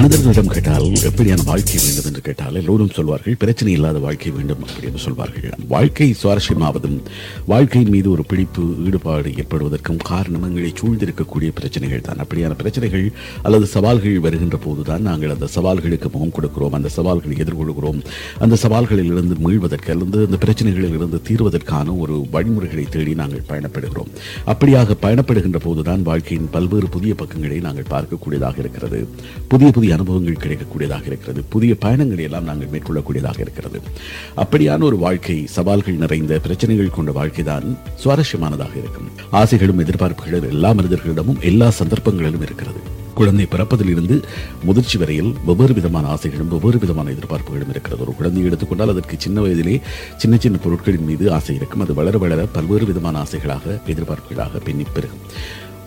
மனிதர்களிடம் கேட்டால் எப்படியான வாழ்க்கை வேண்டும் என்று கேட்டால் எல்லோரும் சொல்வார்கள் பிரச்சனை இல்லாத வாழ்க்கை வேண்டும் அப்படி என்று சொல்வார்கள். வாழ்க்கை சுவாரஸ்யமாவதும் வாழ்க்கையின் மீது ஒரு பிடிப்பு ஈடுபாடு ஏற்படுவதற்கும் காரணம் எங்களை சூழ்ந்திருக்கக்கூடிய பிரச்சனைகள் தான். அப்படியான பிரச்சனைகள் அல்லது சவால்கள் வருகின்ற போதுதான் நாங்கள் அந்த சவால்களுக்கு முகம் கொடுக்கிறோம் அந்த சவால்களை எதிர்கொள்கிறோம். அந்த சவால்களில் இருந்து மீள்வதற்கு அல்லது அந்த பிரச்சனைகளில் இருந்து தீர்வதற்கான ஒரு வழிமுறைகளை தேடி நாங்கள் பயணப்படுகிறோம். அப்படியாக பயணப்படுகின்ற போதுதான் வாழ்க்கையின் பல்வேறு புதிய பக்கங்களை நாங்கள் பார்க்கக்கூடியதாக இருக்கிறது. புதிய புதிய அனுபவங்கள் கிடைக்கக்கூடியதாக இருக்கிறது. புதிய பயணங்களை எல்லாம் நாங்கள் மேற்கொள்ளக்கூடியதாக இருக்கிறது. அப்படியான ஒரு வாழ்க்கை சவால்கள் நிறைந்த பிரச்சனைகள் கொண்ட வாழ்க்கை தான் சுவாரஸ்யமானதாக இருக்கும். ஆசைகளும் எதிர்பார்ப்புகளும் எல்லா மனிதர்களிடமும் எல்லா சந்தர்ப்பங்களிலும் இருக்கிறது. குழந்தை பிறப்பதிலிருந்து முதிர்ச்சி வரையில் வெவ்வேறு விதமான ஆசைகளும் வெவ்வேறு விதமான எதிர்பார்ப்புகளும் இருக்கிறது. ஒரு குழந்தையை எடுத்துக்கொண்டால் அதற்கு சின்ன வயதிலே சின்ன சின்ன பொருட்களின் மீது ஆசை இருக்கும். அது வளர வளர பல்வேறு விதமான ஆசைகளாக எதிர்பார்ப்புகளாக பின்னி பெருகும்.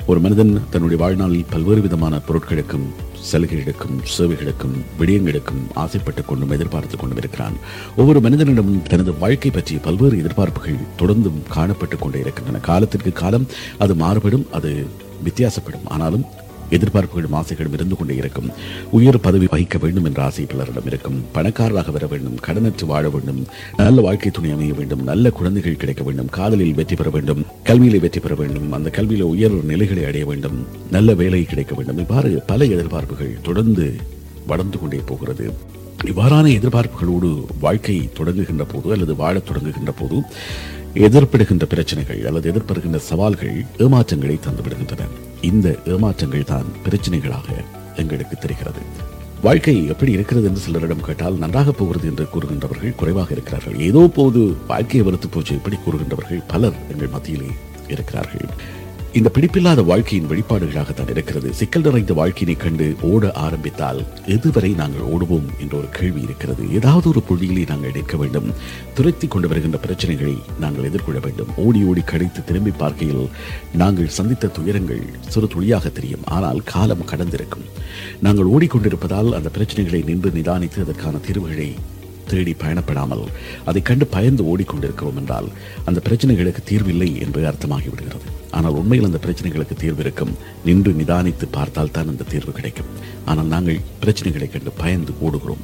ஒரு மனிதன் தன்னுடைய வாழ்நாளில் பல்வேறு விதமான பொருட்களுக்கும் சலுகைகளுக்கும் சேவைகளுக்கும் விடயங்களுக்கும் ஆசைப்பட்டுக் கொண்டும் எதிர்பார்த்துக் கொண்டும் இருக்கிறான். ஒவ்வொரு மனிதனிடமும் தனது வாழ்க்கை பற்றி பல்வேறு எதிர்பார்ப்புகள் தொடர்ந்தும் காணப்பட்டுக் கொண்டே இருக்கின்றன. காலத்திற்கு காலம் அது மாறுபடும் அது வித்தியாசப்படும். ஆனாலும் எதிர்பார்ப்புகளும் ஆசைகளும் இருந்து கொண்டே இருக்கும். உயர் பதவி வகிக்க வேண்டும் என்ற ஆசை பலரிடம் இருக்கும். பணக்காரராக வர வேண்டும் கடனற்று வாழ வேண்டும் நல்ல வாழ்க்கை துணை அமைய வேண்டும் நல்ல குழந்தைகள் கிடைக்க வேண்டும் காதலில் வெற்றி பெற வேண்டும் கல்வியில் வெற்றி பெற வேண்டும் அந்த கல்வியில உயர் நிலைகளை அடைய வேண்டும் நல்ல வேலை கிடைக்க வேண்டும். இவ்வாறு பல எதிர்பார்ப்புகள் தொடர்ந்து வளர்ந்து கொண்டே போகிறது. இவ்வாறான எதிர்பார்ப்புகளோடு வாழ்க்கை தொடங்குகின்ற போது அல்லது வாழத் தொடங்குகின்ற போது எதிர்ப்படுகின்ற பிரச்சனைகள் அல்லது எதிர்ப்படுகின்ற சவால்கள் ஏமாற்றங்களை தந்துவிடுகின்றன. இந்த ஏமாற்றங்கள் தான் பிரச்சனைகளாக எங்களுக்கு தெரிகிறது. வாழ்க்கை எப்படி இருக்கிறது என்று சிலரிடம் கேட்டால் நன்றாக போகிறது என்று கூறுகின்றவர்கள் குறைவாக இருக்கிறார்கள். ஏதோ போது வாழ்க்கையை வலுத்து போச்சு இப்படி கூறுகின்றவர்கள் பலர் எங்கள் மத்தியிலே இருக்கிறார்கள். இந்த பிடிப்பில்லாத வாழ்க்கையின் வெளிப்பாடுகளாகத்தான் இருக்கிறது. சிக்கல் நிறைந்த வாழ்க்கையினை கண்டு ஓட ஆரம்பித்தால் எதுவரை நாங்கள் ஓடுவோம் என்ற ஒரு கேள்வி இருக்கிறது. ஏதாவது ஒரு புள்ளியிலே நாங்கள் நிற்க வேண்டும். துரத்தி கொண்டு வருகின்ற பிரச்சனைகளை நாங்கள் எதிர்கொள்ள வேண்டும். ஓடி ஓடி கடைத்து திரும்பி பார்க்கையில் நாங்கள் சந்தித்த துயரங்கள் சிறு துளியாக தெரியும். ஆனால் காலம் கடந்திருக்கும். நாங்கள் ஓடிக்கொண்டிருப்பதால் அந்த பிரச்சனைகளை நின்று நிதானித்து அதற்கான தீர்வுகளை தேடி பயணப்படாமல் அதை கண்டு பயந்து ஓடிக்கொண்டிருக்கிறோம் என்றால் அந்த பிரச்சனைகளுக்கு தீர்வில்லை என்று அர்த்தமாகி விடுகிறது ஆனால் உண்மையில் அந்த பிரச்சனைகளுக்கு தீர்வு இருக்கும். நின்று நிதானித்து பார்த்தால் தான் அந்த தீர்வு கிடைக்கும். ஆனால் நாங்கள் பிரச்சனைகளை கண்டு பயந்து ஓடுகிறோம்.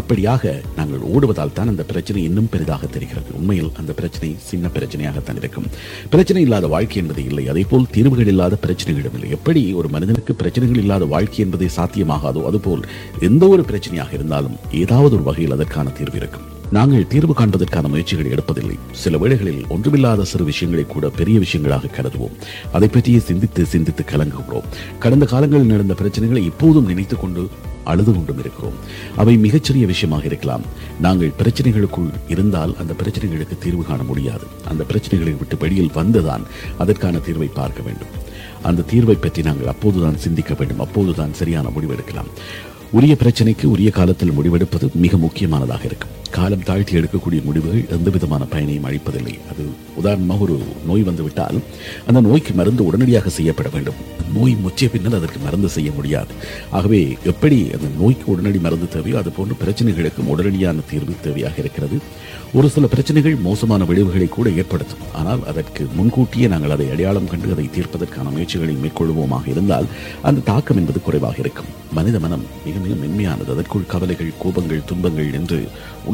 அப்படியாக நாங்கள் ஓடுவதால் தான் அந்த பிரச்சனை இன்னும் பெரிதாக தெரிகிறது. உண்மையில் அந்த பிரச்சனை சின்ன பிரச்சனையாகத்தான் இருக்கும். பிரச்சனை இல்லாத வாழ்க்கை என்பது இல்லை. அதே போல் தீர்வுகள் இல்லாத பிரச்சனைகளும் இல்லை. எப்படி ஒரு மனிதனுக்கு பிரச்சனைகள் இல்லாத வாழ்க்கை என்பதே சாத்தியமாகாதோ அதுபோல் எந்த ஒரு பிரச்சனையாக இருந்தாலும் ஏதாவது ஒரு வகையில் அதற்கான தீர்வு இருக்கும். நாங்கள் தீர்வு காண்பதற்கான முயற்சிகளை எடுப்பதில்லை. சில வேளைகளில் ஒன்றுமில்லாத சிறு விஷயங்களை கூட பெரிய விஷயங்களாக கருதுவோம். அதை பற்றியே சிந்தித்து சிந்தித்து கலங்குகிறோம். கடந்த காலங்களில் நடந்த பிரச்சனைகளை இப்போதும் நினைத்துக் கொண்டு அழுது கொண்டும் இருக்கிறோம். அவை மிகச்சிறிய விஷயமாக இருக்கலாம். நாங்கள் பிரச்சனைகளுக்குள் இருந்தால் அந்த பிரச்சனைகளுக்கு தீர்வு காண முடியாது. அந்த பிரச்சனைகளை விட்டு வெளியில் வந்துதான் அதற்கான தீர்வை பார்க்க வேண்டும். அந்த தீர்வை பற்றி நாங்கள் அப்போதுதான் சிந்திக்க வேண்டும். அப்போதுதான் சரியான முடிவெடுக்கலாம். உரிய பிரச்சனைக்கு உரிய காலத்தில் முடிவெடுப்பது மிக முக்கியமானதாக இருக்கும். காலம் தாழ்த்தி எடுக்கக்கூடிய முடிவுகள் எந்த விதமான பயனையும் அளிப்பதில்லை. அது உதாரணமாக ஒரு நோய் வந்துவிட்டால் அந்த நோய்க்கு மருந்து உடனடியாக செய்யப்பட வேண்டும். நோய் முற்றிய பின்னர் அதற்கு மருந்து செய்ய முடியாது. ஆகவே எப்படி அந்த நோய்க்கு உடனடி மருந்து தேவையோ அது போன்ற பிரச்சனைகளுக்கும் உடனடியான தீர்வு தேவையாக இருக்கிறது. ஒரு சில பிரச்சனைகள் மோசமான விளைவுகளை கூட ஏற்படுத்தும். ஆனால் அதற்கு முன்கூட்டியே நாங்கள் அதை அடையாளம் கண்டு அதை தீர்ப்பதற்கான முயற்சிகளை மேற்கொள்வோமாக இருந்தால் அந்த தாக்கம் என்பது குறைவாக இருக்கும். மனித மனம் மிக மிக மென்மையானது. அதற்குள் கவலைகள் கோபங்கள் துன்பங்கள் என்று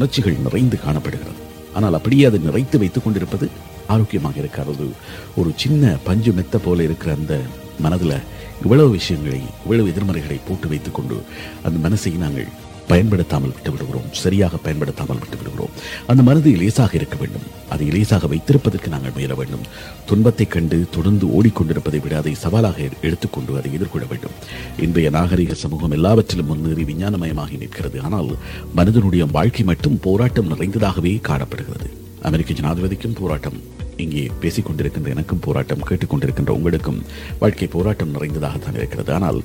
உணர்ச்சிகள் நிறைந்து காணப்படுகிறது. ஆனால் அப்படியே அது நிறைத்து வைத்துக் கொண்டிருப்பது ஆரோக்கியமாக இருக்காது. ஒரு சின்ன பஞ்சு மெத்த போல இருக்கிற அந்த மனதுல இவ்வளவு விஷயங்களை இவ்வளவு எதிர்மறைகளை போட்டு வைத்துக்கொண்டு அந்த மனசை நாங்கள் பயன்படுத்தாமல் விட்டு விடுகிறோம் சரியாக பயன்படுத்தாமல் விட்டு விடுகிறோம் அந்த மனது இலேசாக இருக்க வேண்டும். அதை லேசாக வைத்திருப்பதற்கு நாங்கள் முயல வேண்டும். துன்பத்தை கண்டு தொடர்ந்து ஓடிக்கொண்டிருப்பதை விட அதை சவாலாக எடுத்துக்கொண்டு அதை எதிர்கொள்ள வேண்டும். இன்றைய நாகரிக சமூகம் எல்லாவற்றிலும் முன்னேறி விஞ்ஞானமயமாகி நிற்கிறது. ஆனால் மனிதனுடைய வாழ்க்கை மட்டும் போராட்டம் நிறைந்ததாகவே காணப்படுகிறது. அமெரிக்க ஜனாதிபதிக்கும் போராட்டம் இங்கே பேசிக் கொண்டிருக்கின்ற எனக்கும் போராட்டம் கேட்டுக்கொண்டிருக்கின்ற உங்களுக்கும் வாழ்க்கை போராட்டம் நிறைந்ததாகத்தான் இருக்கிறது. ஆனால்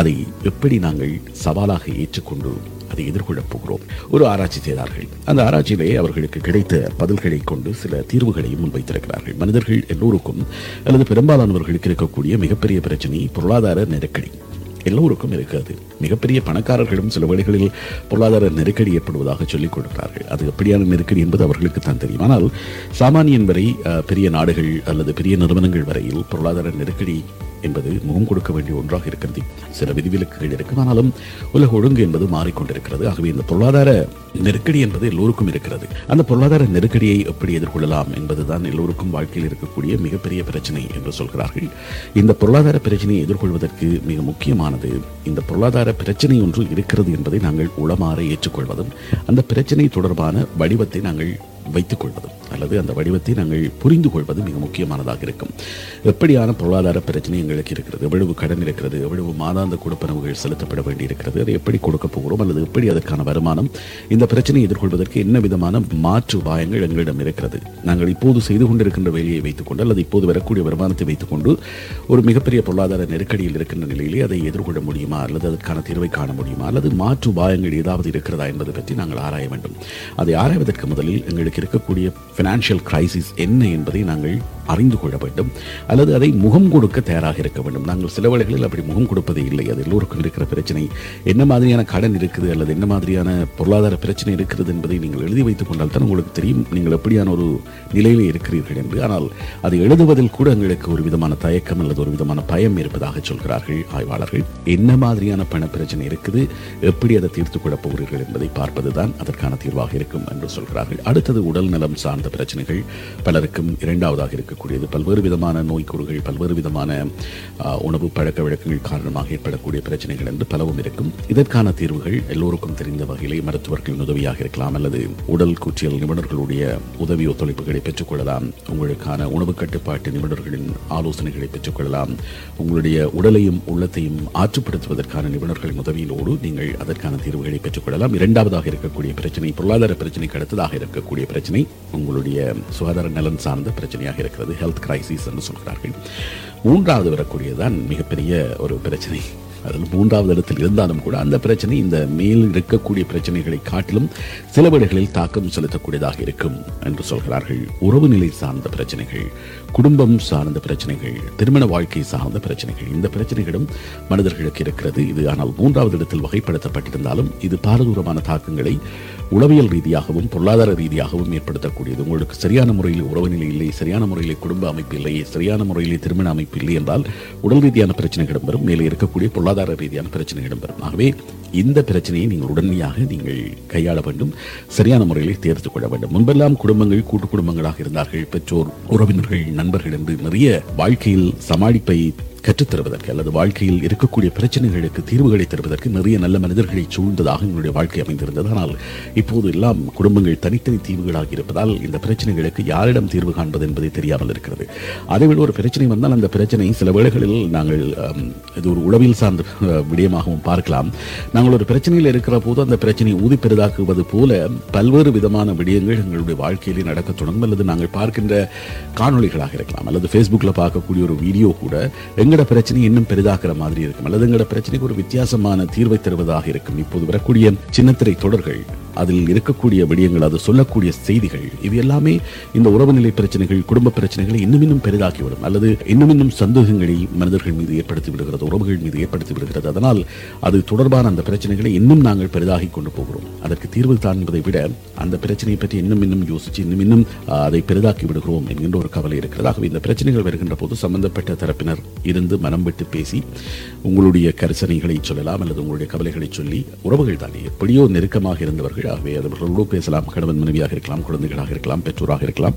அதை எப்படி நாங்கள் சவாலாக ஏற்றுக்கொண்டு அதை எதிர்கொள்ளப் போகிறோம். ஒரு ஆராய்ச்சி செய்தார்கள். அந்த ஆராய்ச்சியிலே அவர்களுக்கு கிடைத்த பதில்களை கொண்டு சில தீர்வுகளையும் முன்வைத்திருக்கிறார்கள். மனிதர்கள் எல்லோருக்கும் அல்லது பெரும்பாலானவர்களுக்கு இருக்கக்கூடிய மிகப்பெரிய பிரச்சனை பொருளாதார நெருக்கடி. எல்லோருக்கும் இருக்காது. மிகப்பெரிய பணக்காரர்களும் சில வேளைகளில் பொருளாதார நெருக்கடி ஏற்படுவதாக சொல்லிக் கொடுக்கிறார்கள் அது எப்படியான நெருக்கடி என்பது அவர்களுக்கு தான் தெரியும். ஆனால் சாமானியன் வரை பெரிய நாடுகள் அல்லது பெரிய நிறுவனங்கள் வரையில் பொருளாதார நெருக்கடி என்பது முகம் கொடுக்க வேண்டிய ஒன்றாக இருக்கிறது. சில விதிவிலக்குகள் இருக்கும் ஆனாலும் உலக ஒழுங்கு என்பது மாறிக்கொண்டிருக்கிறது. ஆகவே இந்த பொருளாதார நெருக்கடி என்பது எல்லோருக்கும் இருக்கிறது. அந்த பொருளாதார நெருக்கடியை எப்படி எதிர்கொள்ளலாம் என்பதுதான் எல்லோருக்கும் வாழ்க்கையில் இருக்கக்கூடிய மிகப்பெரிய பிரச்சனை என்று சொல்கிறார்கள். இந்த பொருளாதார பிரச்சனையை எதிர்கொள்வதற்கு மிக முக்கியமானது இந்த பொருளாதார பிரச்சனை ஒன்று இருக்கிறது என்பதை நாங்கள் உளமாற ஏற்றுக்கொள்வதும் அந்த பிரச்சனை தொடர்பான வடிவத்தை நாங்கள் வைத்துக் கொள்வதும். அல்லது அந்த வடிவத்தை நாங்கள் புரிந்து கொள்வது மிக முக்கியமானதாக இருக்கும். எப்படியான பொருளாதார பிரச்சனை எங்களுக்கு இருக்கிறது? எவ்வளவு கடன் இருக்கிறது? எவ்வளவு மாதாந்த கொடுப்பனவுகள் செலுத்தப்பட வேண்டியிருக்கிறது? அதை எப்படி கொடுக்க போகிறோம்? அல்லது எப்படி அதற்கான வருமானம்? இந்த பிரச்சனையை எதிர்கொள்வதற்கு என்ன விதமான மாற்று உபாயங்கள் எங்களிடம் இருக்கிறது? நாங்கள் இப்போது செய்து கொண்டிருக்கின்ற வேலையை வைத்துக்கொண்டு அல்லது இப்போது வரக்கூடிய வருமானத்தை வைத்துக்கொண்டு ஒரு மிகப்பெரிய பொருளாதார நெருக்கடியில் இருக்கின்ற நிலையிலே அதை எதிர்கொள்ள முடியுமா? அல்லது அதற்கான தீர்வை காண முடியுமா? அல்லது மாற்று உபாயங்கள் ஏதாவது இருக்கிறதா என்பது பற்றி நாங்கள் ஆராய வேண்டும். அதை ஆராய்வதற்கு முதலில் எங்களுக்கு இருக்கக்கூடிய ஃபினான்ஷியல் கிரைசிஸ் என்ன என்பதை நாங்கள் அறிந்து கொள்ள வேண்டும். அல்லது அதை முகம் கொடுக்க தயாராக இருக்க வேண்டும். நாங்கள் சில வேளைகளில் அப்படி முகம் கொடுப்பதே இல்லை. அது எல்லோருக்கும் இருக்கிற பிரச்சனை. என்ன மாதிரியான கடன் இருக்குது? அல்லது என்ன மாதிரியான பொருளாதார பிரச்சனை இருக்கிறது என்பதை நீங்கள் எழுதி வைத்துக் கொண்டால் தான் உங்களுக்கு தெரியும். நீங்கள் எப்படியான ஒரு நிலையில் இருக்கிறீர்கள் என்று. ஆனால் அதை எழுதுவதில் கூட எங்களுக்கு ஒரு விதமான தயக்கம் அல்லது ஒரு விதமான பயம் இருப்பதாக சொல்கிறார்கள் ஆய்வாளர்கள். என்ன மாதிரியான பண பிரச்சனை இருக்குது? எப்படி அதை தீர்த்துக் கொள்ளப் போகிறீர்கள் என்பதை பார்ப்பதுதான் அதற்கான தீர்வாக இருக்கும் என்று சொல்கிறார்கள். அடுத்தது உடல் நலம் சார்ந்த பிரச்சனைகள் பலருக்கும் இரண்டாவதாக இருக்கக்கூடியது. பல்வேறு விதமான நோய்க்கூறுகள் பல்வேறு விதமான உணவு பழக்க வழக்கங்கள் காரணமாக ஏற்படக்கூடிய பிரச்சனைகள் என்று பலவும் இருக்கும். இதற்கான தீர்வுகள் எல்லோருக்கும் தெரிந்த வகையிலே மருத்துவர்களின் உதவியாக இருக்கலாம் அல்லது உடல் கூற்றியல் நிபுணர்களுடைய உதவி ஒத்துழைப்புகளை பெற்றுக்கொள்ளலாம். உங்களுக்கான உணவு கட்டுப்பாட்டு நிபுணர்களின் ஆலோசனைகளை பெற்றுக்கொள்ளலாம். உங்களுடைய உடலையும் உள்ளத்தையும் ஆற்றுப்படுத்துவதற்கான நிபுணர்களின் உதவியிலோடு நீங்கள் அதற்கான தீர்வுகளை பெற்றுக்கொள்ளலாம். இரண்டாவதாக இருக்கக்கூடிய பிரச்சனை பொருளாதார பிரச்சனைக்கு அடுத்ததாக இருக்கக்கூடிய பிரச்சனை உங்களுடைய சுகாதார நலன் சார்ந்த பிரச்சனையாக இருக்கிறது ஹெல்த் கிரைசிஸ் என்று சொல்கிறார்கள். மூன்றாவது வரக்கூடியதான் மிகப்பெரிய ஒரு பிரச்சனை. அதில் மூன்றாவது இடத்தில் இருந்தாலும் கூட அந்த பிரச்சனை இந்த மேல் இருக்கக்கூடிய பிரச்சனைகளை காட்டிலும் சில வீடுகளில் தாக்கம் செலுத்தக்கூடியதாக இருக்கும் என்று சொல்கிறார்கள். உறவு நிலை சார்ந்த பிரச்சனைகள் குடும்பம் சார்ந்த பிரச்சனைகள் திருமண வாழ்க்கை சார்ந்த பிரச்சனைகள் இந்த பிரச்சனைகளும் மனிதர்களுக்கு இருக்கிறது. இது ஆனால் மூன்றாவது இடத்தில் வகைப்படுத்தப்பட்டிருந்தாலும் இது பாரதூரமான தாக்கங்களை உளவியல் ரீதியாகவும் பொருளாதார ரீதியாகவும் ஏற்படுத்தக்கூடியது. உங்களுக்கு சரியான முறையில் உறவு நிலை இல்லை சரியான முறையில் குடும்ப அமைப்பு இல்லை சரியான முறையில் திருமண அமைப்பு இல்லை என்றால் உடல் ரீதியான பிரச்சனை வரும் மேலே இருக்கக்கூடிய பொருளாதார ரீதியான பிரச்சனை வரும் ஆகவே இந்த பிரச்சனையை நீங்கள் உடனடியாக நீங்கள் கையாள வேண்டும் சரியான முறையில் தேர்த்து கொள்ள வேண்டும். முன்பெல்லாம் குடும்பங்கள் கூட்டு குடும்பங்களாக இருந்தார்கள். பெற்றோர் உறவினர்கள் நண்பர்கள் என்று நிறைய வாழ்க்கையில் சமாளிப்பை கற்றுத்தருவதற்கு அல்லது வாழ்க்கையில் இருக்கக்கூடிய பிரச்சனைகளுக்கு தீர்வுகளை தருவதற்கு நிறைய நல்ல மனிதர்களை சூழ்ந்ததாக என்னுடைய வாழ்க்கை அமைந்திருந்தது. ஆனால் இப்போது எல்லாம் குடும்பங்கள் தனித்தனி தீவுகளாக இருப்பதால் இந்த பிரச்சனைகளுக்கு யாரிடம் தீர்வு காண்பது என்பதை தெரியாமல் இருக்கிறது. அதைவிட ஒரு பிரச்சனை வந்தால் அந்த பிரச்சனை சில வேளைகளில் நாங்கள் இது ஒரு உளவியல் சார்ந்த விடயமாகவும் பார்க்கலாம். நாங்கள் ஒரு பிரச்சனையில் இருக்கிற போது அந்த பிரச்சனையை ஊதி பெரிதாக்குவது போல பல்வேறு விதமான விடயங்கள் எங்களுடைய வாழ்க்கையிலே நடக்க தொடங்கும் அல்லது நாங்கள் பார்க்கின்ற காணொளிகளாக இருக்கலாம். அல்லது ஃபேஸ்புக்கில் பார்க்கக்கூடிய ஒரு வீடியோ கூட எங்கட பிரச்சனை இன்னும் பெரிதாக்குற மாதிரி இருக்கும். அல்லது எங்கட பிரச்சனைக்கு ஒரு வித்தியாசமான தீர்வை தருவதாக இருக்கும். இப்போது வரக்கூடிய சின்னத்திரை தொடர்கள் அதில் இருக்கக்கூடிய விடயங்கள் அது சொல்லக்கூடிய செய்திகள் இது எல்லாமே இந்த உறவுநிலை பிரச்சனைகள் குடும்ப பிரச்சனைகளை இன்னும் இன்னும் பெரிதாக்கிவிடும் அல்லது இன்னும் இன்னும் சந்தேகங்களை மனிதர்கள் மீது ஏற்படுத்தி விடுகிறது உறவுகள் மீது ஏற்படுத்தி விடுகிறது. அதனால் அது தொடர்பான அந்த பிரச்சனைகளை இன்னும் நாங்கள் பெரிதாகி கொண்டு போகிறோம். அதற்கு தீர்வு காண்பதை விட அந்த பிரச்சனையை பற்றி இன்னும் இன்னும் யோசிச்சு இன்னும் இன்னும் அதை பெரிதாக்கி விடுகிறோம் என்கின்ற ஒரு கவலை இருக்கிறது. ஆகவே இந்த பிரச்சனைகள் வருகின்ற போது சம்பந்தப்பட்ட தரப்பினர் இருந்து மனம் விட்டு பேசி உங்களுடைய கரிசனைகளை சொல்லலாம் அல்லது உங்களுடைய கவலைகளை சொல்லி உறவுகள் தானே எப்படியோ நெருக்கமாக இருந்தவர்கள் ஆகவே அவர்களோடு பேசலாம் கணவன் மனைவியாக இருக்கலாம் குழந்தைகளாக இருக்கலாம் பெற்றோராக இருக்கலாம்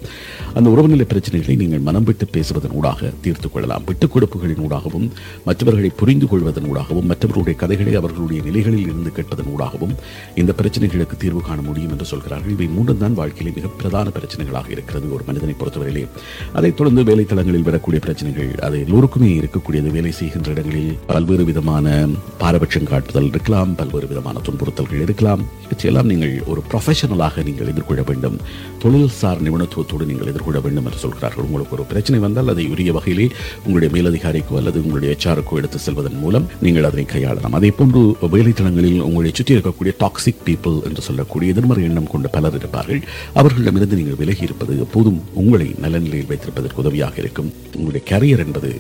அந்த உறவுநிலை பிரச்சனைகளை நீங்கள் மனம் விட்டு பேசுவதன் ஊடாக தீர்த்து கொள்ளலாம். விட்டுக் கொடுப்புகளின் ஊடாகவும் மற்றவர்களை புரிந்து கொள்வதன் ஊடாகவும் மற்றவர்களுடைய கதைகளை அவர்களுடைய நிலைகளில் இருந்து கேட்பதன் ஊடாகவும் இந்த பிரச்சனைகளுக்கு தீர்வு காண முடியும் என்று சொல்கிறார்கள். இவை மூன்று தான் வாழ்க்கையிலே மிக பிரதான பிரச்சனைகளாக இருக்கிறது ஒரு மனிதனை பொறுத்தவரையிலே. அதைத் தொடர்ந்து வேலைத்தளங்களில் வரக்கூடிய பிரச்சனைகள் அது எல்லோருக்குமே இருக்கக்கூடியது. வேலை செய்கின்ற இடங்களில் பல்வேறு விதமான பாரபட்சம் காட்டுதல் இருக்கலாம் பல்வேறு விதமான துன்புறுத்தல்கள் இருக்கலாம். இவற்றையெல்லாம் நீங்கள் நீங்கள் ஒரு ப்ரொஃபஷனலாக நீங்கள் எதிர்கொள்ள வேண்டும். தொழில்சார் நிபுணத்துவத்தோடு நீங்கள் எதிர்கொள்ள வேண்டும் என்று சொல்கிறார்கள். உங்களுக்கு ஒரு பிரச்சனை வந்தால் அதை உரிய வகையிலே உங்களுடைய மேலதிகாரிக்கோ அல்லது உங்களுடைய எச்ஆருக்கோ எடுத்து செல்வதன் மூலம் நீங்கள் அதனை கையாளலாம். அதே போன்று வேலைத்தளங்களில் உங்களை சுற்றி இருக்கக்கூடிய டாக்ஸிக் பீப்புள் என்று சொல்லக்கூடிய எதிர்மறை எண்ணம் கொண்ட பலர் இருப்பார்கள். அவர்களிடமிருந்து நீங்கள் விலகி இருப்பது எப்போதும் உங்களை நல்ல நிலையில் வைத்திருப்பதற்கு உதவியாக இருக்கும். உங்களுடைய கரியர் என்பது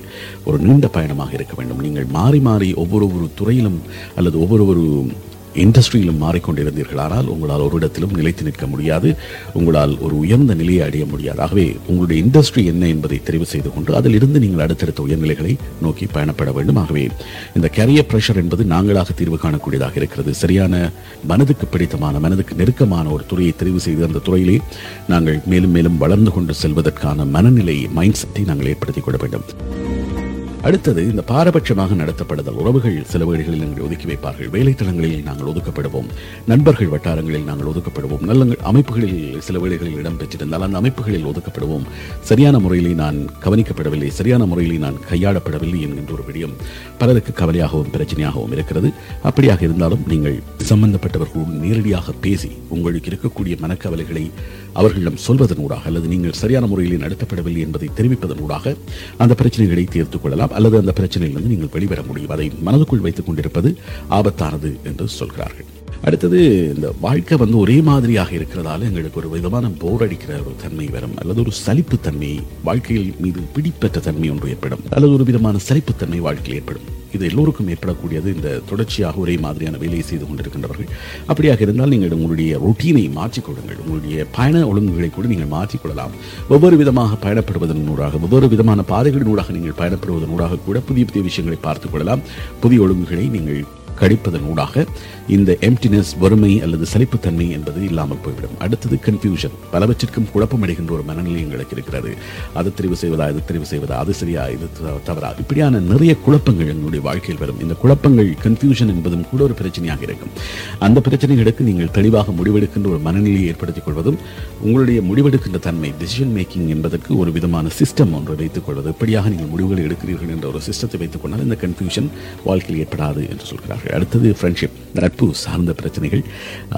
ஒரு நீண்ட பயணமாக இருக்க வேண்டும். நீங்கள் மாறி மாறி ஒவ்வொரு ஒரு துறையிலும் அல்லது ஒவ்வொரு இண்டஸ்ட்ரியிலும் இண்டஸ்ட்ரியிலும் மாறிக்கொண்டிருந்தீர்களானால் உங்களால் ஒரு இடத்திலும் நிலைத்து நிற்க முடியாது. உங்களால் ஒரு உயர்ந்த நிலையை அடைய முடியாது. ஆகவே உங்களுடைய இண்டஸ்ட்ரி என்ன என்பதை தெரிவு செய்து கொண்டு அதில் இருந்து நீங்கள் அடுத்தடுத்த உயர்நிலைகளை நோக்கி பயணப்பட வேண்டும். ஆகவே இந்த கரியர் பிரஷர் என்பது நாங்களாக தீர்வு காணக்கூடியதாக இருக்கிறது. சரியான மனதுக்கு பிடித்தமான மனதுக்கு நெருக்கமான ஒரு துறையை தெரிவு செய்து அந்த துறையிலே நாங்கள் மேலும் மேலும் வளர்ந்து கொண்டு செல்வதற்கான மனநிலை மைண்ட் செட்டை நாங்கள் ஏற்படுத்திக் கொள்ள வேண்டும். அடுத்தது இந்த பாரபட்சமாக நடத்தப்படுதல் உறவுகள் சில வீடுகளில் நீங்கள் ஒதுக்கி வைப்பார்கள். வேலைத்தளங்களில் நாங்கள் ஒதுக்கப்படுவோம். நண்பர்கள் வட்டாரங்களில் நாங்கள் ஒதுக்கப்படுவோம். நல்ல அமைப்புகளில் சில வீடுகளில் இடம் பெற்றிருந்தால் அந்த அமைப்புகளில் ஒதுக்கப்படுவோம். சரியான முறையிலே நான் கவனிக்கப்படவில்லை. சரியான முறையிலே நான் கையாளப்படவில்லை என்கின்ற ஒரு விடயம் பலருக்கு கவலையாகவும் பிரச்சனையாகவும் இருக்கிறது. அப்படியாக இருந்தாலும் நீங்கள் சம்பந்தப்பட்டவர்களுடன் நேரடியாக பேசி உங்களுக்கு இருக்கக்கூடிய மனக்கவலைகளை அவர்களிடம் சொல்வதன் ஊடாக அல்லது நீங்கள் சரியான முறையிலே நடத்தப்படவில்லை என்பதை தெரிவிப்பதன் ஊடாக அந்த பிரச்சனைகளை தீர்த்துக் கொள்ளலாம். அல்லது அந்த பிரச்சனையிலிருந்து நீங்கள் வெளிவர முடியும். அதை மனதுக்குள் வைத்துக் கொண்டிருப்பது ஆபத்தானது என்று சொல்கிறார்கள். அடுத்தது இந்த வாழ்க்கை வந்து ஒரே மாதிரியாக இருக்கிறதால எங்களுக்கு ஒரு விதமான போர் அடிக்கிற ஒரு தன்மை வரும். அல்லது ஒரு சலிப்புத்தன்மை வாழ்க்கையில் மீது பிடிப்பற்ற தன்மை ஒன்று ஏற்படும். அல்லது ஒரு விதமான சலிப்புத்தன்மை வாழ்க்கையில் ஏற்படும். இது எல்லோருக்கும் ஏற்படக்கூடியது. இந்த தொடர்ச்சியாக ஒரே மாதிரியான வேலையை செய்து கொண்டிருக்கின்றவர்கள். அப்படியாக இருந்தால் நீங்கள் உங்களுடைய ரொட்டீனை மாற்றிக்கொள்ளுங்கள். உங்களுடைய பயண ஒழுங்குகளை கூட நீங்கள் மாற்றிக்கொள்ளலாம். ஒவ்வொரு விதமாக பயணப்படுவதன் ஊடாக ஒவ்வொரு விதமான பாதைகளினூடாக நீங்கள் பயணப்படுவதன் ஊடாக கூட புதிய புதிய விஷயங்களை பார்த்துக் கொள்ளலாம். புதிய ஒழுங்குகளை நீங்கள் கழிப்பதன் ஊடாக இந்த எம்டினஸ் வறுமை அல்லது சலிப்புத்தன்மை என்பது இல்லாமல் போய்விடும். அடுத்தது கன்ஃபியூஷன் பலவற்றிற்கும் குழப்பமடைகின்ற ஒரு மனநிலை எங்களுக்கு இருக்கிறது. அது தெரிவு செய்வதா இது தெரிவு செய்வதா அது சரியா இது தவறா? இப்படியான நிறைய குழப்பங்கள் எங்களுடைய வாழ்க்கையில் வரும். இந்த குழப்பங்கள் கன்ஃபியூஷன் என்பதும் கூட ஒரு பிரச்சனையாக இருக்கும். அந்த பிரச்சனைகளுக்கு நீங்கள் தெளிவாக முடிவெடுக்கின்ற ஒரு மனநிலையை ஏற்படுத்திக் கொள்வதும் உங்களுடைய முடிவெடுக்கின்ற தன்மை டிசிஷன் மேக்கிங் என்பதற்கு ஒரு விதமான சிஸ்டம் ஒன்றை வைத்துக் கொள்வது. இப்படியாக நீங்கள் முடிவுகளை எடுக்கிறீர்கள் என்ற ஒரு சிஸ்டத்தை வைத்துக் கொண்டால் இந்த கன்ஃபியூஷன் வாழ்க்கையில் ஏற்படாது என்று சொல்கிறார். அடுத்தது ஃப்ரெண்ட்ஷிப் நட்பு சார்ந்த பிரச்சனைகள்.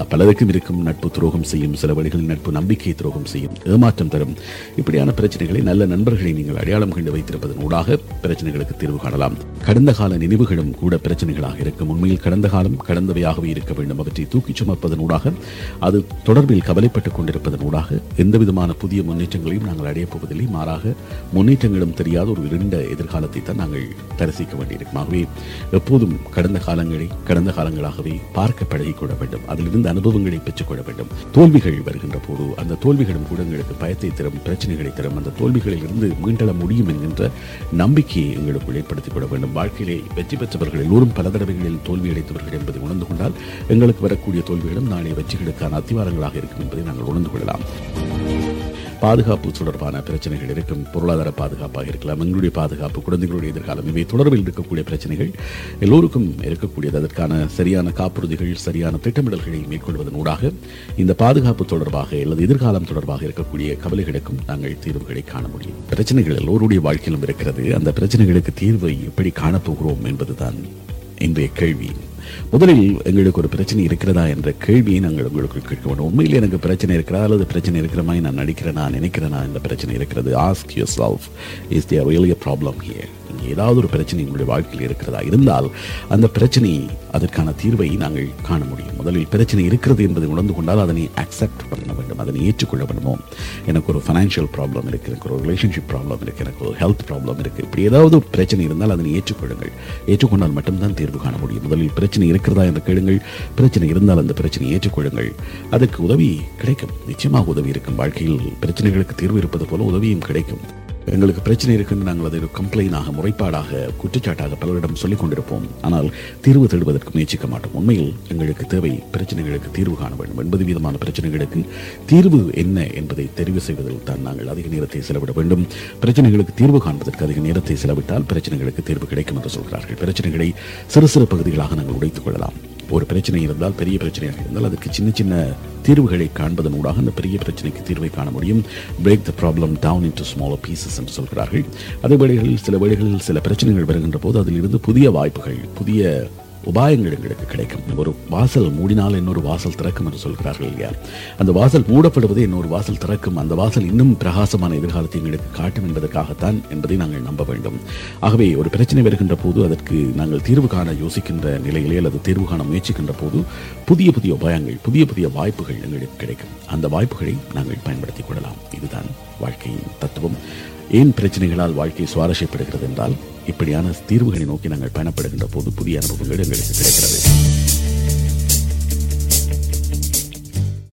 பலருக்கும் இருக்கும். நட்பு துரோகம் செய்யும். சில வழிகளில் நட்பு நம்பிக்கை துரோகம் செய்யும். ஏமாற்றம் தரும். இப்படியான பிரச்சனைகளை நல்ல நண்பர்களை நீங்கள் அடையாளம் கண்டு வைத்திருப்பதன் ஊடாக பிரச்சனைகளுக்கு தீர்வு காணலாம். கடந்த கால நினைவுகளும் கூட பிரச்சனைகளாக இருக்கும். உண்மையில் கடந்த காலம் கடந்தவையாகவே இருக்க வேண்டும். அவற்றை தூக்கிச் சுமப்பதன் ஊடாக அது தொடர்பில் கவலைப்பட்டுக் கொண்டிருப்பதன் ஊடாக எந்த விதமான புதிய முன்னேற்றங்களையும் நாங்கள் அடையப் போவதில்லை. மாறாக முன்னேற்றங்களும் தெரியாத ஒரு இருண்ட எதிர்காலத்தை தான் நாங்கள் தரிசிக்க வேண்டியிருக்கும். ஆகவே எப்போதும் கடந்த காலங்களை கடந்த காலங்களாக என்பதை பார்க்க பழகிக்கொள்ள வேண்டும். அதிலிருந்து அனுபவங்களை பெற்றுக்கொள்ள வேண்டும். தோல்விகள் வருகின்ற போது அந்த தோல்விகளும் கூட எங்களுக்கு பயத்தை தரும் பிரச்சனைகளை தரும் அந்த தோல்விகளிலிருந்து மீண்டள முடியும் என்கின்ற நம்பிக்கையை எங்களுக்குள் ஏற்படுத்திக் கொள்ள வேண்டும். வாழ்க்கையிலே வெற்றி பெற்றவர்கள் எல்லோரும் பல தடவைகளில் தோல்வி அடைத்தவர்கள் என்பதை உணர்ந்து கொண்டால் எங்களுக்கு வரக்கூடிய தோல்விகளும் நாளைய வெற்றிகளுக்கான அத்திவாரங்களாக இருக்கும் என்பதை நாங்கள் உணர்ந்து கொள்ளலாம். பாதுகாப்பு தொடர்பான பிரச்சனைகள் இருக்கும் பொருளாதார பாதுகாப்பாக இருக்கலாம் எங்களுடைய பாதுகாப்பு குழந்தைகளுடைய எதிர்காலம் இவை தொடர்பில் இருக்கக்கூடிய பிரச்சனைகள் எல்லோருக்கும் இருக்கக்கூடியது. அதற்கான சரியான காப்புறுதிகள் சரியான திட்டமிடல்களை மேற்கொள்வதன் ஊடாக இந்த பாதுகாப்பு தொடர்பாக அல்லது எதிர்காலம் தொடர்பாக இருக்கக்கூடிய கவலைகளுக்கும் நாங்கள் தீர்வுகளை காண முடியும். பிரச்சனைகள் எல்லோருடைய வாழ்க்கையிலும் இருக்கிறது. அந்த பிரச்சனைகளுக்கு தீர்வை எப்படி காணப்போகிறோம் என்பதுதான் இன்றைய கேள்வி. முதலில் எங்களுக்கு ஒரு பிரச்சனை இருக்கிறதா என்ற கேள்வியை நாங்கள் உங்களுக்கு கேட்க வேண்டும் உண்மையில் எனக்கு பிரச்சனை இருக்கிறதா அல்லது பிரச்சனை இருக்கிற மாதிரி நான் நடிக்கிறேனா நினைக்கிறேனா இந்த பிரச்சனை இருக்கிறது. Ask yourself is there really problem here ஏதாவது ஒரு பிரச்சனை உங்களுடைய வாழ்க்கையில் இருக்கிறதா இருந்தால் அந்த பிரச்சனை அதற்கான தீர்வை நாங்கள் காண முடியும். முதலில் பிரச்சனை இருக்கிறது என்பதை உணர்ந்து கொண்டால் அதனை அக்செப்ட் பண்ண வேண்டும் அதனை ஏற்றுக்கொள்ள வேண்டுமோ. எனக்கு ஒரு ஃபைனான்ஷியல் ப்ராப்ளம் இருக்குது எனக்கு ஒரு ரிலேஷன்ஷிப் ப்ராப்ளம் இருக்குது எனக்கு ஒரு ஹெல்த் ப்ராப்ளம் இருக்குது இப்படி ஏதாவது ஒரு பிரச்சனை இருந்தால் அதனை ஏற்றுக்கொள்ளுங்கள். ஏற்றுக்கொண்டால் மட்டும்தான் தீர்வு காண முடியும். முதலில் பிரச்சனை இருக்கிறதா என்று கேளுங்கள். பிரச்சனை இருந்தால் அந்த பிரச்சனையை ஏற்றுக்கொள்ளுங்கள். அதற்கு உதவி கிடைக்கும். நிச்சயமாக உதவி இருக்கும். வாழ்க்கையில் பிரச்சனைகளுக்கு தீர்வு இருப்பது போல உதவியும் கிடைக்கும். எங்களுக்கு பிரச்சனை இருக்குன்னு நாங்கள் அதை ஒரு கம்ப்ளைனாக முறைப்பாடாக குற்றச்சாட்டாக பலரிடம் சொல்லிக் கொண்டிருப்போம். ஆனால் தீர்வு தேடுவதற்கு முயற்சிக்க மாட்டோம். உண்மையில் எங்களுக்கு தேவை பிரச்சனைகளுக்கு தீர்வு காண வேண்டும். எண்பது விதமான பிரச்சனைகளுக்கு தீர்வு என்ன என்பதை தெரிவு செய்வதில் தான் நாங்கள் அதிக நேரத்தை செலவிட வேண்டும். பிரச்சனைகளுக்கு தீர்வு காண்பதற்கு அதிக நேரத்தை செலவிட்டால் பிரச்சனைகளுக்கு தீர்வு கிடைக்கும் என்று சொல்கிறார்கள். பிரச்சனைகளை சிறு சிறு பகுதிகளாக நாங்கள் உடைத்துக் கொள்ளலாம். ஒரு பிரச்சனை இருந்தால் பெரிய பிரச்சனையாக இருந்தால் அதற்கு சின்ன சின்ன தீர்வுகளை காண்பதன் ஊடாக அந்த பெரிய பிரச்சனைக்கு தீர்வை காண முடியும். Break the problem down into smaller pieces என்று சொல்கிறார்கள். அதே வேளைகளில் சில வேளைகளில் சில பிரச்சனைகள் வருகின்ற போது அதிலிருந்து புதிய வாய்ப்புகள் புதிய உபாயங்கள் எங்களுக்கு கிடைக்கும். ஒரு வாசல் மூடினால் இன்னொரு வாசல் திறக்கும் என்று சொல்கிறார்கள் இல்லையா? அந்த வாசல் மூடப்படுவது இன்னொரு வாசல் திறக்கும். அந்த வாசல் இன்னும் பிரகாசமான எதிர்காலத்தை எங்களுக்கு காட்டும் என்பதற்காகத்தான் என்பதை நாங்கள் நம்ப வேண்டும். ஆகவே ஒரு பிரச்சனை வருகின்ற போது அதற்கு நாங்கள் தீர்வு காண யோசிக்கின்ற நிலையிலே அல்லது தீர்வு காண முயற்சிக்கின்ற போது புதிய புதிய உபாயங்கள் புதிய புதிய வாய்ப்புகள் எங்களுக்கு கிடைக்கும். அந்த வாய்ப்புகளை நாங்கள் பயன்படுத்திக் கொள்ளலாம். இதுதான் வாழ்க்கையின் தத்துவம். ஏன் பிரச்சனைகளால் வாழ்க்கை சுவாரஸ்யப்படுகிறது என்றால் இப்படியான தீர்வுகளை நோக்கி நாங்கள் பயணப்படுகின்ற போது புதிய அனுபவங்கள் எங்களுக்கு கிடைக்கிறது.